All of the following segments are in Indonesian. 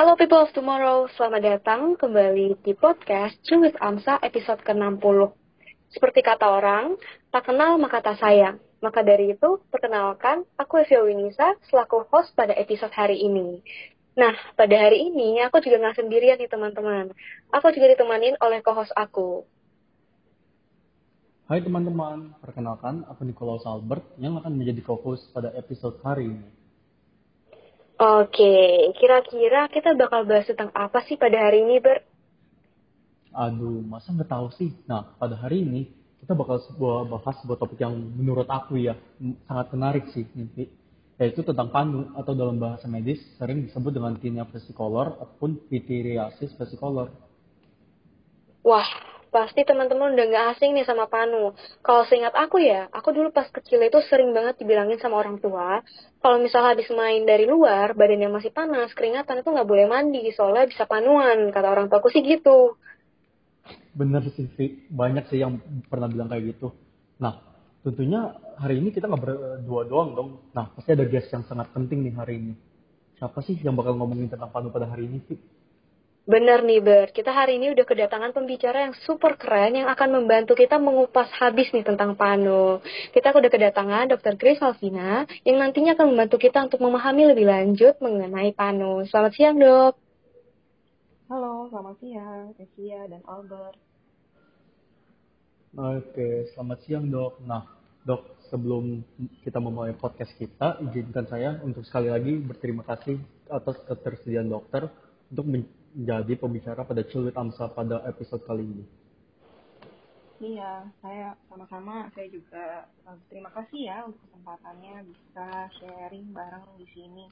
Hello people of tomorrow, selamat datang kembali di podcast Cuit Amsa episode ke-60. Seperti kata orang, tak kenal maka tak sayang. Maka dari itu, perkenalkan, aku Evia Winisa selaku host pada episode hari ini. Nah, pada hari ini aku juga nggak sendirian nih teman-teman. Aku juga ditemanin oleh co-host aku. Hai teman-teman, perkenalkan aku Nikolaus Albert yang akan menjadi fokus pada episode hari ini. Oke, kira-kira kita bakal bahas tentang apa sih pada hari ini, Ber? Aduh, masa nggak tahu sih? Nah, pada hari ini kita bakal sebuah bahas sebuah topik yang menurut aku ya sangat menarik sih, Ninti. Yaitu tentang panu atau dalam bahasa medis sering disebut dengan tinea versicolor ataupun pityriasis versicolor. Wah, pasti teman-teman udah gak asing nih sama Panu. Kalau seingat aku ya, aku dulu pas kecil itu sering banget dibilangin sama orang tua, kalau misalnya habis main dari luar, badannya masih panas, keringatan itu nggak boleh mandi, soalnya bisa panuan, kata orang tuaku sih gitu. Bener sih, Vi. banyak sih yang pernah bilang kayak gitu. Nah, tentunya hari ini kita nggak berdua doang dong. Nah, pasti ada guest yang sangat penting nih hari ini. Siapa sih yang bakal ngomongin tentang Panu pada hari ini, Vi? Bener nih Bert, kita hari ini udah kedatangan pembicara yang super keren yang akan membantu kita mengupas habis nih tentang Panu. Kita udah kedatangan Dr. Grace Alvina yang nantinya akan membantu kita untuk memahami lebih lanjut mengenai Panu. Selamat siang dok. Halo, selamat siang, Evia dan Albert. Oke, selamat siang dok. Nah, dok, sebelum kita memulai podcast kita, izinkan saya untuk sekali lagi berterima kasih atas ketersediaan dokter untuk menjadi pembicara pada Culit Amsa pada episode kali ini. Iya, saya sama-sama. Saya juga uh, terima kasih ya untuk kesempatannya bisa sharing bareng di sini.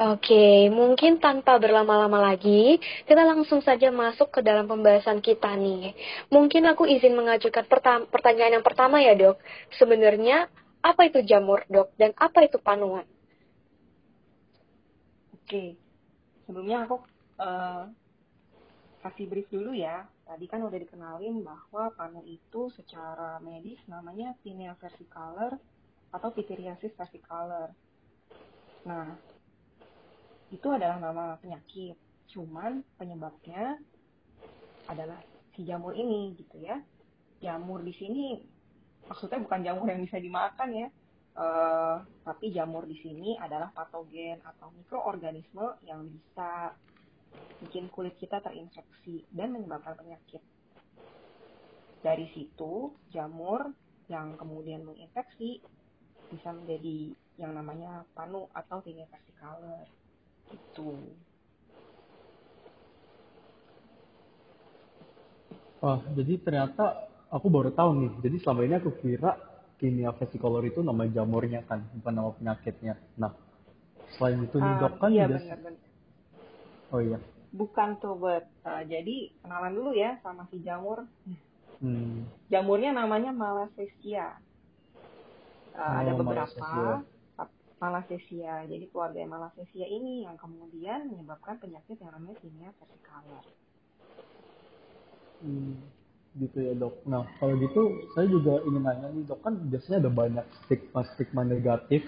Oke, mungkin tanpa berlama-lama lagi, kita langsung saja masuk ke dalam pembahasan kita nih. Mungkin aku izin mengajukan pertanyaan yang pertama ya dok. Sebenarnya, apa itu jamur dok, dan apa itu panuan? Oke, sebelumnya aku uh, kasih brief dulu ya. Tadi kan udah dikenalin bahwa panu itu secara medis namanya tinea versicolor atau pityriasis versicolor. Nah, itu adalah nama penyakit. Cuman penyebabnya adalah si jamur ini gitu ya. Jamur di sini maksudnya bukan jamur yang bisa dimakan ya, Uh, tapi jamur di sini adalah patogen atau mikroorganisme yang bisa bikin kulit kita terinfeksi dan menyebabkan penyakit. Dari situ, jamur yang kemudian menginfeksi bisa menjadi yang namanya panu atau tinea versicolor. Itu. Oh, jadi ternyata aku baru tahu nih. Jadi selama ini aku kira Tinea versicolor itu nama jamurnya kan, bukan nama penyakitnya. Nah, selain itu nih dok kan iya, juga... benar, benar. Oh iya. Bukan tuh, buat uh, jadi kenalan dulu ya sama si jamur. Hmm. Jamurnya namanya Malassezia. Uh, Oh, ada beberapa Malassezia. Malassezia. Jadi keluarga Malassezia ini yang kemudian menyebabkan penyakit yang namanya tinea versicolor. Hmm, gitu ya dok. Nah kalau gitu saya juga ingin nanya nih dok kan biasanya ada banyak stigma stigma negatif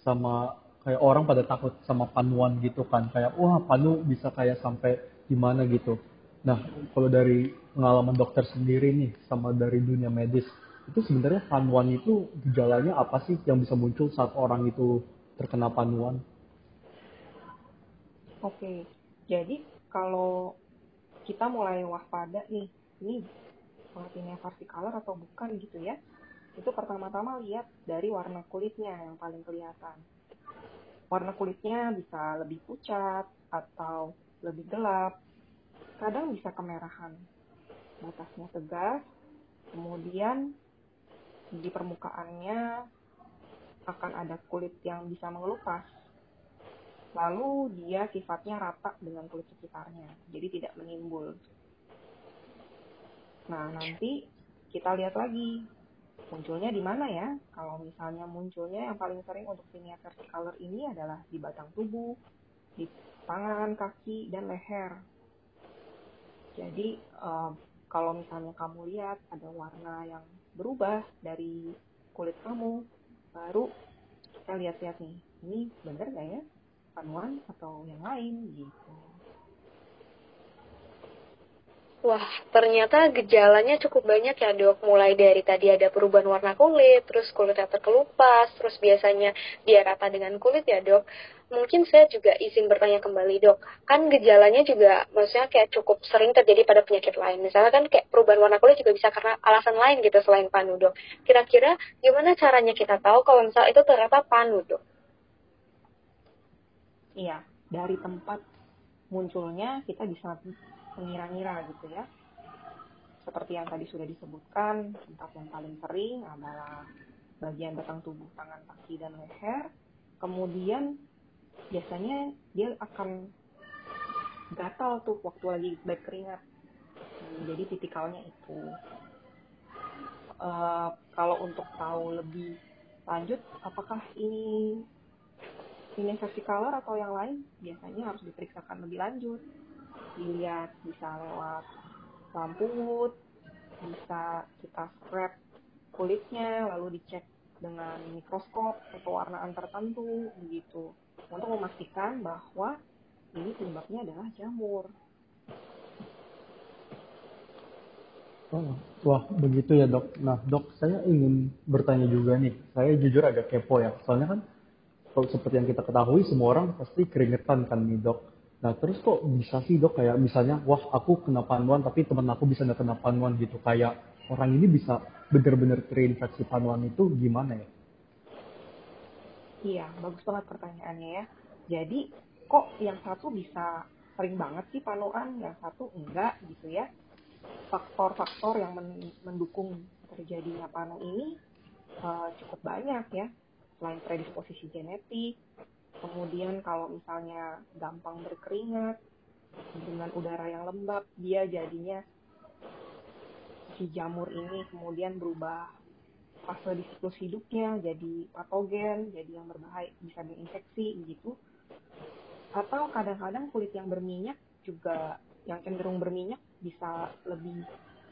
sama kayak orang pada takut sama panuan gitu kan kayak wah panu bisa kayak sampai gimana gitu. Nah kalau dari pengalaman dokter sendiri nih sama dari dunia medis itu sebenarnya panuan itu gejalanya apa sih yang bisa muncul saat orang itu terkena panuan? Oke, jadi kalau kita mulai waspada nih, ini tinea versicolor atau bukan gitu ya. Itu pertama-tama lihat dari warna kulitnya yang paling kelihatan. Warna kulitnya bisa lebih pucat atau lebih gelap. Kadang bisa kemerahan. Batasnya tegas, kemudian di permukaannya akan ada kulit yang bisa mengelupas. Lalu dia sifatnya rata dengan kulit sekitarnya, jadi tidak menimbul. Nah, nanti kita lihat lagi munculnya di mana ya. Kalau misalnya munculnya yang paling sering untuk tinea versicolor ini adalah di batang tubuh, di tangan, kaki, dan leher. Jadi, uh, kalau misalnya kamu lihat ada warna yang berubah dari kulit kamu, baru kita lihat-lihat nih, ini bener nggak ya panuan atau yang lain gitu. Wah, ternyata gejalanya cukup banyak ya dok. Mulai dari tadi ada perubahan warna kulit, terus kulitnya terkelupas, terus biasanya dia rata dengan kulit ya dok. Mungkin saya juga izin bertanya kembali dok. Kan gejalanya juga maksudnya kayak cukup sering terjadi pada penyakit lain. Misalnya kan kayak perubahan warna kulit juga bisa karena alasan lain gitu selain panu dok. Kira-kira gimana caranya kita tahu kalau misalnya itu ternyata panu dok? Iya, dari tempat munculnya kita bisa mengira-ngira gitu ya. Seperti yang tadi sudah disebutkan, tempat yang paling sering adalah bagian batang tubuh tangan, kaki, dan leher. Kemudian biasanya dia akan gatal tuh waktu lagi berkeringat. Jadi tipikalnya itu. Uh, kalau untuk tahu lebih lanjut, apakah ini ini color atau yang lain, biasanya harus diperiksakan lebih lanjut dilihat bisa lewat lampu wood bisa kita scrap kulitnya lalu dicek dengan mikroskop pewarnaan tertentu begitu untuk memastikan bahwa ini penyebabnya adalah jamur. Oh, wah begitu ya dok. Nah dok, saya ingin bertanya juga nih. Saya jujur agak kepo ya. Soalnya kan kalau seperti yang kita ketahui semua orang pasti keringetan kan nih dok. Nah terus kok bisa sih dok kayak misalnya wah aku kena panuan tapi teman aku bisa nggak kena panuan gitu kayak orang ini bisa benar-benar terinfeksi panuan itu gimana ya? Iya bagus banget pertanyaannya ya. Jadi kok yang satu bisa sering banget sih panuan, yang satu enggak gitu ya? Faktor-faktor yang mendukung terjadinya panu ini uh, cukup banyak ya. Selain predisposisi genetik, kemudian kalau misalnya gampang berkeringat dengan udara yang lembab dia jadinya si jamur ini kemudian berubah fase di siklus hidupnya jadi patogen jadi yang berbahaya bisa diinfeksi gitu. Atau kadang-kadang kulit yang berminyak juga yang cenderung berminyak bisa lebih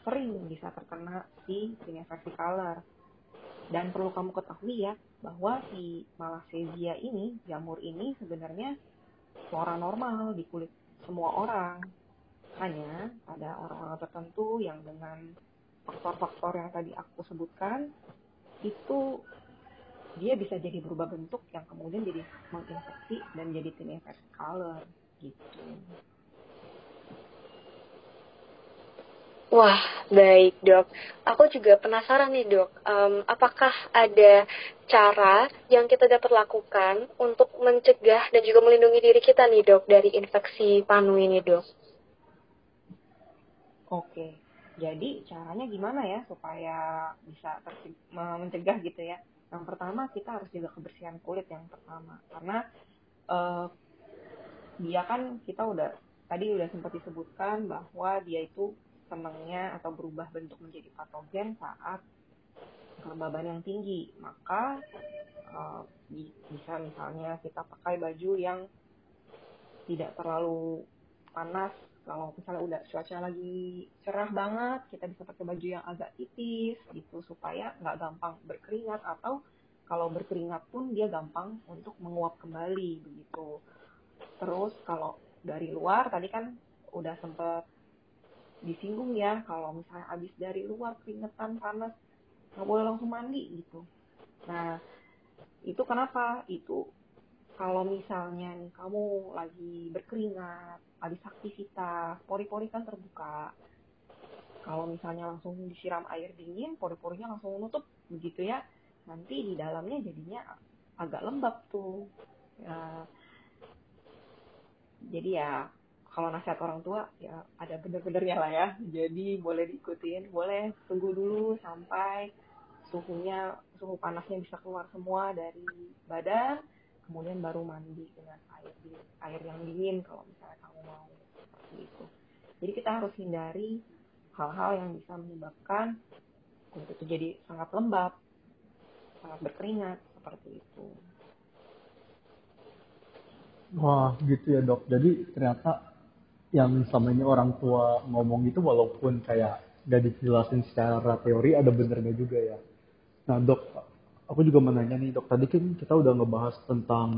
sering bisa terkena si infeksi color. Dan perlu kamu ketahui ya bahwa si malassezia ini, jamur ini sebenarnya flora normal di kulit semua orang. Hanya ada orang-orang tertentu yang dengan faktor-faktor yang tadi aku sebutkan itu dia bisa jadi berubah bentuk yang kemudian jadi menginfeksi dan jadi thin color gitu. Wah, baik dok. Aku juga penasaran nih dok, um, apakah ada cara yang kita dapat lakukan untuk mencegah dan juga melindungi diri kita nih dok dari infeksi panu ini dok? Oke, jadi caranya gimana ya supaya bisa mencegah gitu ya? Yang pertama kita harus jaga kebersihan kulit yang pertama, karena uh, dia kan kita udah tadi udah sempat disebutkan bahwa dia itu senangnya atau berubah bentuk menjadi patogen saat kelembaban yang tinggi. Maka uh, bisa misalnya kita pakai baju yang tidak terlalu panas. Kalau misalnya udah cuaca lagi cerah banget, kita bisa pakai baju yang agak tipis gitu supaya nggak gampang berkeringat atau kalau berkeringat pun dia gampang untuk menguap kembali begitu. Terus kalau dari luar tadi kan udah sempet disinggung ya kalau misalnya habis dari luar keringetan panas nggak boleh langsung mandi gitu. Nah itu kenapa? Itu kalau misalnya nih kamu lagi berkeringat habis aktivitas pori-pori kan terbuka. Kalau misalnya langsung disiram air dingin pori-porinya langsung menutup begitu ya. Nanti di dalamnya jadinya agak lembab tuh. Ya, jadi ya kalau nasihat orang tua ya ada bener-benernya lah ya. Jadi boleh diikutin boleh tunggu dulu sampai suhunya suhu panasnya bisa keluar semua dari badan kemudian baru mandi dengan air air yang dingin kalau misalnya kamu mau. Seperti itu. Jadi kita harus hindari hal-hal yang bisa menyebabkan kulit itu jadi sangat lembab sangat berkeringat seperti itu. Wah gitu ya dok. Jadi ternyata yang sama ini orang tua ngomong itu walaupun kayak gak dijelasin secara teori ada benernya juga ya. Nah dok, aku juga mau nanya nih dok tadi kan kita udah ngebahas tentang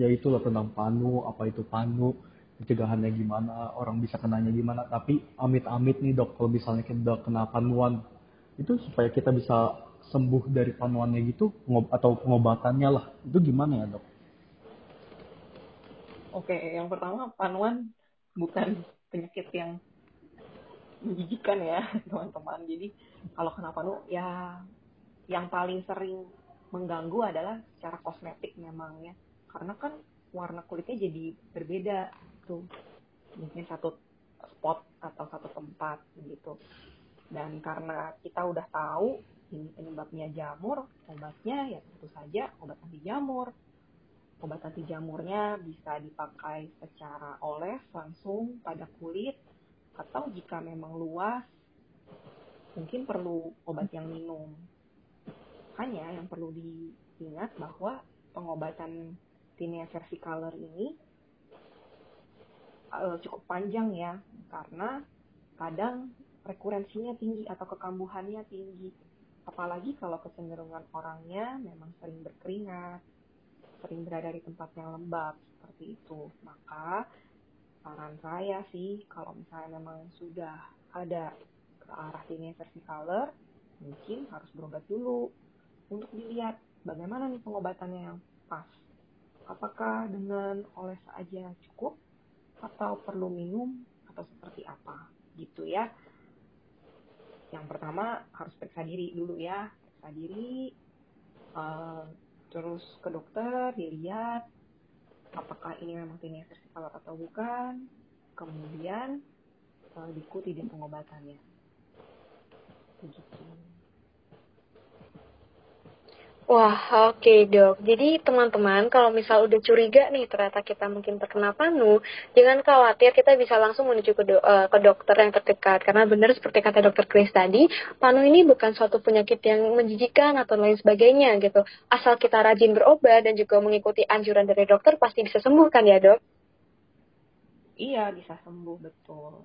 ya itulah tentang panu apa itu panu pencegahannya gimana orang bisa kenanya gimana tapi amit-amit nih dok kalau misalnya kita kena panuan itu supaya kita bisa sembuh dari panuannya gitu atau pengobatannya lah itu gimana ya dok? Oke, yang pertama panuan bukan penyakit yang menjijikan ya teman-teman. Jadi kalau kena panu ya yang paling sering mengganggu adalah secara kosmetik memang ya. Karena kan warna kulitnya jadi berbeda tuh. Mungkin satu spot atau satu tempat gitu. Dan karena kita udah tahu ini penyebabnya jamur obatnya ya tentu saja obat anti jamur obat anti jamurnya bisa dipakai secara oles langsung pada kulit atau jika memang luas mungkin perlu obat yang minum hanya yang perlu diingat bahwa pengobatan tinea versicolor ini uh, cukup panjang ya, karena kadang rekurensinya tinggi atau kekambuhannya tinggi. Apalagi kalau kecenderungan orangnya memang sering berkeringat, sering berada di tempat yang lembab seperti itu. Maka saran saya sih kalau misalnya memang sudah ada ke arah tinea versicolor, mungkin harus berobat dulu untuk dilihat bagaimana nih pengobatannya yang pas. Apakah dengan oles saja cukup atau perlu minum atau seperti apa gitu ya. Yang pertama harus periksa diri dulu ya, periksa diri, uh, terus ke dokter dilihat apakah ini memang tinea versicolor atau bukan, kemudian uh, diikuti dengan pengobatannya. Begitu. Wah, oke okay, dok. Jadi teman-teman, kalau misal udah curiga nih ternyata kita mungkin terkena panu, jangan khawatir, kita bisa langsung menuju ke, do uh, ke dokter yang terdekat. Karena benar seperti kata dokter Chris tadi, panu ini bukan suatu penyakit yang menjijikan atau lain sebagainya gitu. Asal kita rajin berobat dan juga mengikuti anjuran dari dokter, pasti bisa sembuh kan ya dok? Iya, bisa sembuh, betul.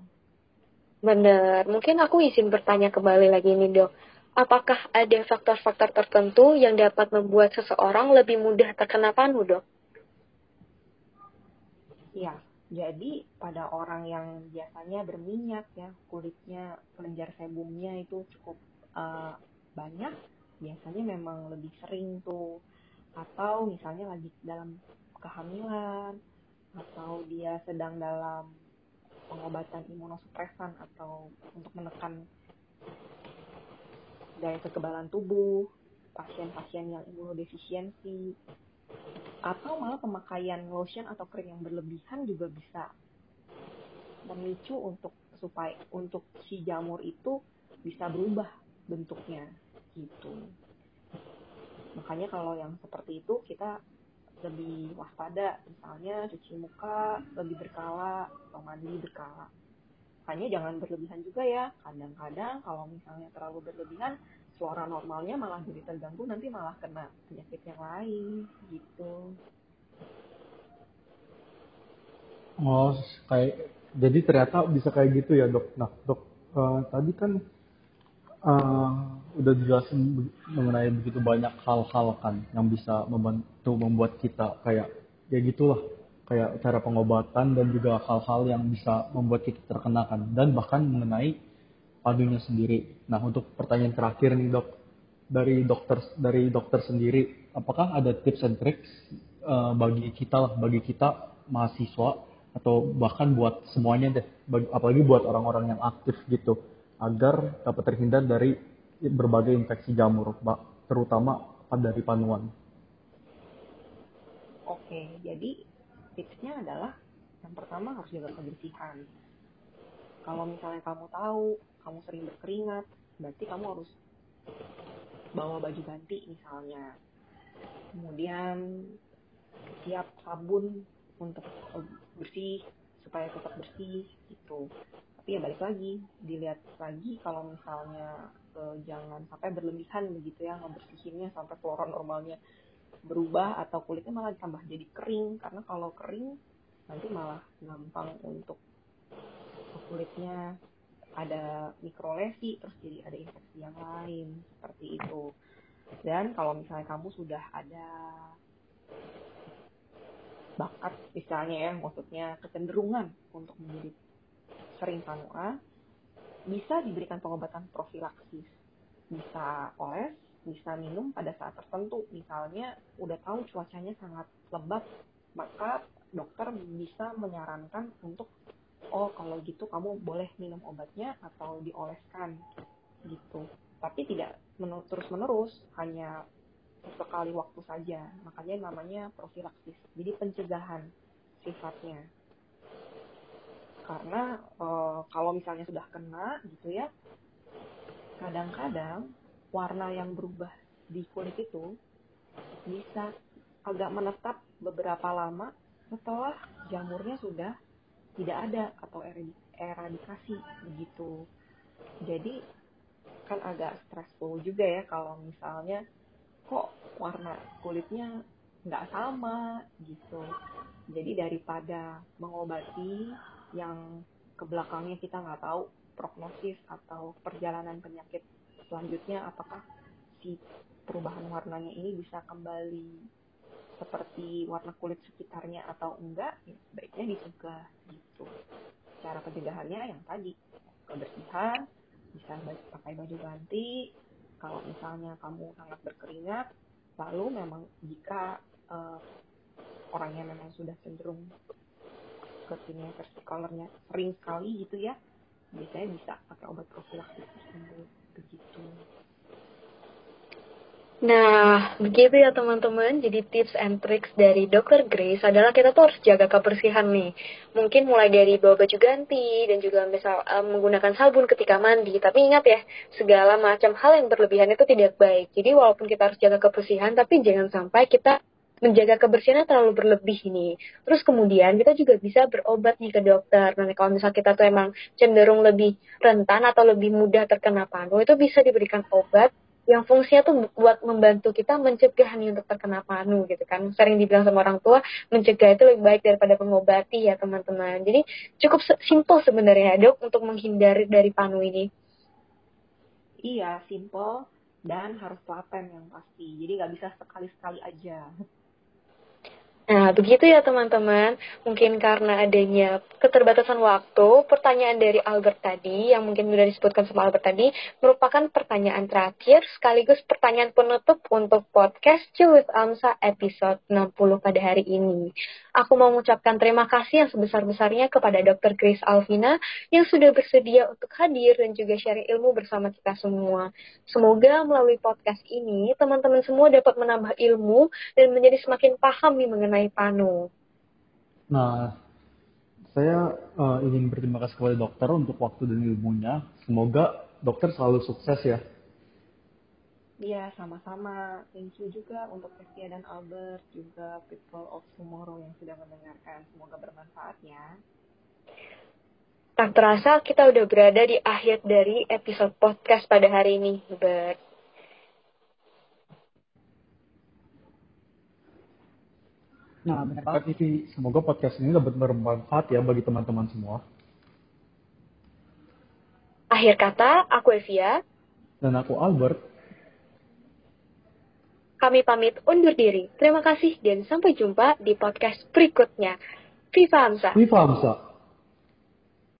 Bener. Mungkin aku izin bertanya kembali lagi nih dok apakah ada faktor-faktor tertentu yang dapat membuat seseorang lebih mudah terkena panu, dok? Ya, jadi pada orang yang biasanya berminyak ya, kulitnya kelenjar sebumnya itu cukup uh, banyak, biasanya memang lebih sering tuh. Atau misalnya lagi dalam kehamilan, atau dia sedang dalam pengobatan imunosupresan atau untuk menekan daya kekebalan tubuh, pasien-pasien yang imunodefisiensi, atau malah pemakaian lotion atau krim yang berlebihan juga bisa memicu untuk supaya untuk si jamur itu bisa berubah bentuknya gitu. Makanya kalau yang seperti itu kita lebih waspada, misalnya cuci muka lebih berkala atau mandi berkala makanya jangan berlebihan juga ya. Kadang-kadang kalau misalnya terlalu berlebihan flora normalnya malah jadi terganggu nanti malah kena penyakit yang lain gitu. Oh kayak jadi ternyata bisa kayak gitu ya dok? Nah dok uh, tadi kan uh, udah dijelasin mengenai begitu banyak hal-hal kan yang bisa membantu membuat kita kayak ya gitulah kayak cara pengobatan dan juga hal-hal yang bisa membuat kita terkena kan dan bahkan mengenai padunya sendiri. Nah untuk pertanyaan terakhir nih dok dari dokter dari dokter sendiri apakah ada tips and tricks uh, bagi kita lah bagi kita mahasiswa atau bahkan buat semuanya deh apalagi buat orang-orang yang aktif gitu agar dapat terhindar dari berbagai infeksi jamur terutama dari panuan. Oke, jadi tipsnya adalah yang pertama harus jaga kebersihan. Kalau misalnya kamu tahu kamu sering berkeringat, berarti kamu harus bawa baju ganti misalnya. Kemudian siap sabun untuk bersih supaya tetap bersih gitu. Tapi ya balik lagi, dilihat lagi kalau misalnya e, jangan sampai berlebihan begitu ya ngebersihinnya sampai flora normalnya berubah atau kulitnya malah tambah jadi kering. Karena kalau kering nanti malah gampang untuk kulitnya ada mikrolesi terus jadi ada infeksi yang lain. Seperti itu. Dan kalau misalnya kamu sudah ada bakat misalnya ya, maksudnya kecenderungan untuk menjadi sering panua, bisa diberikan pengobatan profilaksis. Bisa oles, bisa minum pada saat tertentu. Misalnya udah tahu cuacanya sangat lembab, maka dokter bisa menyarankan untuk oh kalau gitu kamu boleh minum obatnya atau dioleskan gitu. Tapi tidak terus menerus hanya sekali waktu saja. Makanya namanya profilaksis. Jadi pencegahan sifatnya. Karena e, kalau misalnya sudah kena gitu ya kadang-kadang warna yang berubah di kulit itu bisa agak menetap beberapa lama setelah jamurnya sudah tidak ada atau eradikasi begitu jadi kan agak stressful juga ya kalau misalnya kok warna kulitnya nggak sama gitu. Jadi daripada mengobati yang ke belakangnya kita nggak tahu prognosis atau perjalanan penyakit selanjutnya apakah si perubahan warnanya ini bisa kembali seperti warna kulit sekitarnya atau enggak, ya sebaiknya dicegah gitu. Cara pencegahannya yang tadi kebersihan, bisa pakai baju ganti. Kalau misalnya kamu sangat berkeringat lalu memang jika uh, orangnya memang sudah cenderung ke sini versi colornya sering sekali gitu ya biasanya bisa pakai obat profilaksis tersebut Nah, begitu ya teman-teman. Jadi tips and tricks dari Dr. Grace adalah kita tuh harus jaga kebersihan nih. Mungkin mulai dari bawa baju ganti dan juga misal um, menggunakan sabun ketika mandi. Tapi ingat ya, segala macam hal yang berlebihan itu tidak baik. Jadi walaupun kita harus jaga kebersihan, tapi jangan sampai kita menjaga kebersihannya terlalu berlebih ini. Terus kemudian kita juga bisa berobat nih ke dokter. Nanti kalau misal kita tuh emang cenderung lebih rentan atau lebih mudah terkena panu, itu bisa diberikan obat yang fungsinya tuh buat membantu kita mencegah nih untuk terkena panu gitu kan. Sering dibilang sama orang tua mencegah itu lebih baik daripada mengobati ya teman-teman. Jadi cukup simple sebenarnya dok untuk menghindari dari panu ini. Iya simple dan harus telaten yang pasti. Jadi nggak bisa sekali-sekali aja Nah, begitu ya teman-teman. Mungkin karena adanya keterbatasan waktu, pertanyaan dari Albert tadi, yang mungkin sudah disebutkan sama Albert tadi, merupakan pertanyaan terakhir sekaligus pertanyaan penutup untuk podcast Chill with Amsa episode 60 pada hari ini. Aku mau mengucapkan terima kasih yang sebesar-besarnya kepada Dr. Grace Alvina yang sudah bersedia untuk hadir dan juga share ilmu bersama kita semua. Semoga melalui podcast ini, teman-teman semua dapat menambah ilmu dan menjadi semakin paham mengenai mengenai Panu. Nah, saya uh, ingin berterima kasih kepada dokter untuk waktu dan ilmunya. Semoga dokter selalu sukses ya. Iya, sama-sama. Thank you juga untuk Evia dan Albert, juga People of Tomorrow yang sudah mendengarkan. Semoga bermanfaat ya. Tak terasa kita udah berada di akhir dari episode podcast pada hari ini, Bert. Nah, benar banget. Semoga podcast ini dapat bermanfaat ya bagi teman-teman semua. Akhir kata, aku Evia. Dan aku Albert. Kami pamit undur diri. Terima kasih dan sampai jumpa di podcast berikutnya. Viva Hamsa. Viva Hamsa.